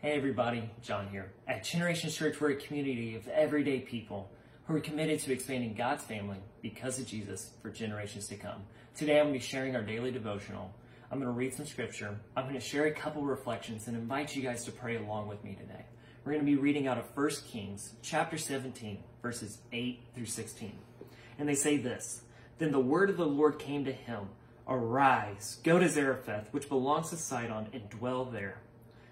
Hey everybody, John here. At Generation Church, we're a community of everyday people who are committed to expanding God's family because of Jesus for generations to come. Today I'm going to be sharing our daily devotional. I'm going to read some scripture. I'm going to share a couple reflections and invite you guys to pray along with me today. We're going to be reading out of 1 Kings chapter 17, verses 8 through 16. And they say this Then the word of the Lord came to him Arise, go to Zarephath, which belongs to Sidon, and dwell there.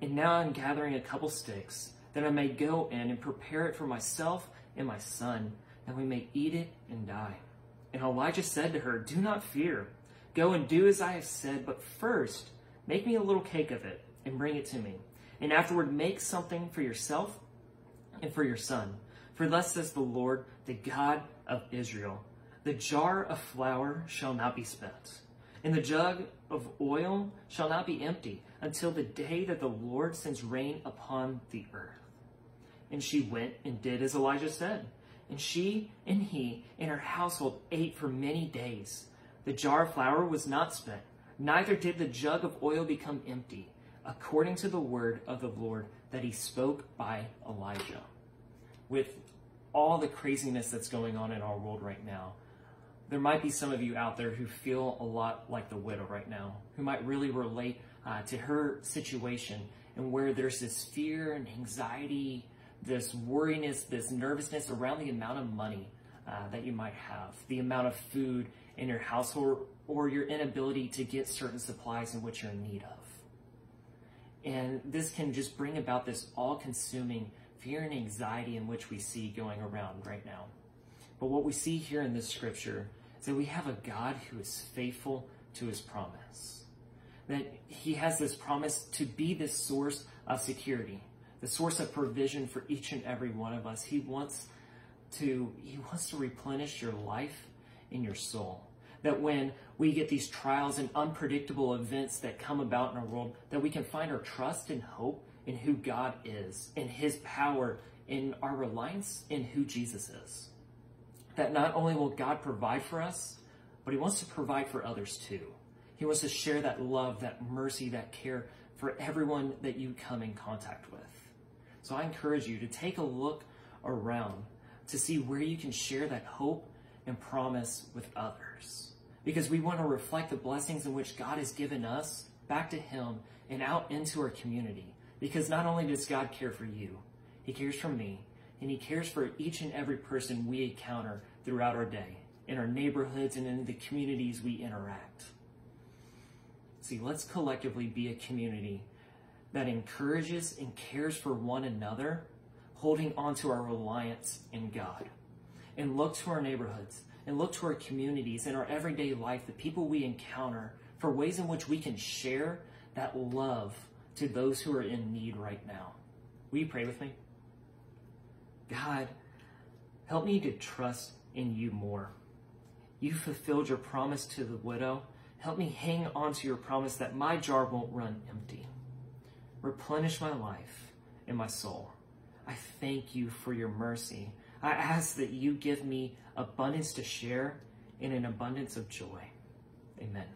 And now I'm gathering a couple sticks, that I may go in and prepare it for myself and my son, that we may eat it and die. And Elijah said to her, Do not fear. Go and do as I have said, but first make me a little cake of it and bring it to me. And afterward make something for yourself and for your son. For thus says the Lord, the God of Israel The jar of flour shall not be spent, and the jug of oil shall not be empty until the day that the Lord sends rain upon the earth. And she went and did as Elijah said. And she and he and her household ate for many days. The jar of flour was not spent, neither did the jug of oil become empty, according to the word of the Lord that he spoke by Elijah. With all the craziness that's going on in our world right now, there might be some of you out there who feel a lot like the widow right now, who might really relate uh, to her situation and where there's this fear and anxiety, this worriness, this nervousness around the amount of money uh, that you might have, the amount of food in your household, or your inability to get certain supplies in which you're in need of. And this can just bring about this all consuming fear and anxiety in which we see going around right now. But what we see here in this scripture is that we have a God who is faithful to his promise. That he has this promise to be this source of security, the source of provision for each and every one of us. He wants to he wants to replenish your life and your soul. That when we get these trials and unpredictable events that come about in our world, that we can find our trust and hope in who God is, in his power, in our reliance in who Jesus is that not only will God provide for us, but He wants to provide for others too. He wants to share that love, that mercy, that care for everyone that you come in contact with. So I encourage you to take a look around to see where you can share that hope and promise with others. Because we want to reflect the blessings in which God has given us back to Him and out into our community. Because not only does God care for you, He cares for me, and He cares for each and every person we encounter throughout our day, in our neighborhoods and in the communities we interact. See, let's collectively be a community that encourages and cares for one another, holding on to our reliance in God. And look to our neighborhoods and look to our communities and our everyday life, the people we encounter, for ways in which we can share that love to those who are in need right now. Will you pray with me? God, help me to trust in you more. You fulfilled your promise to the widow. Help me hang on to your promise that my jar won't run empty. Replenish my life and my soul. I thank you for your mercy. I ask that you give me abundance to share and an abundance of joy. Amen.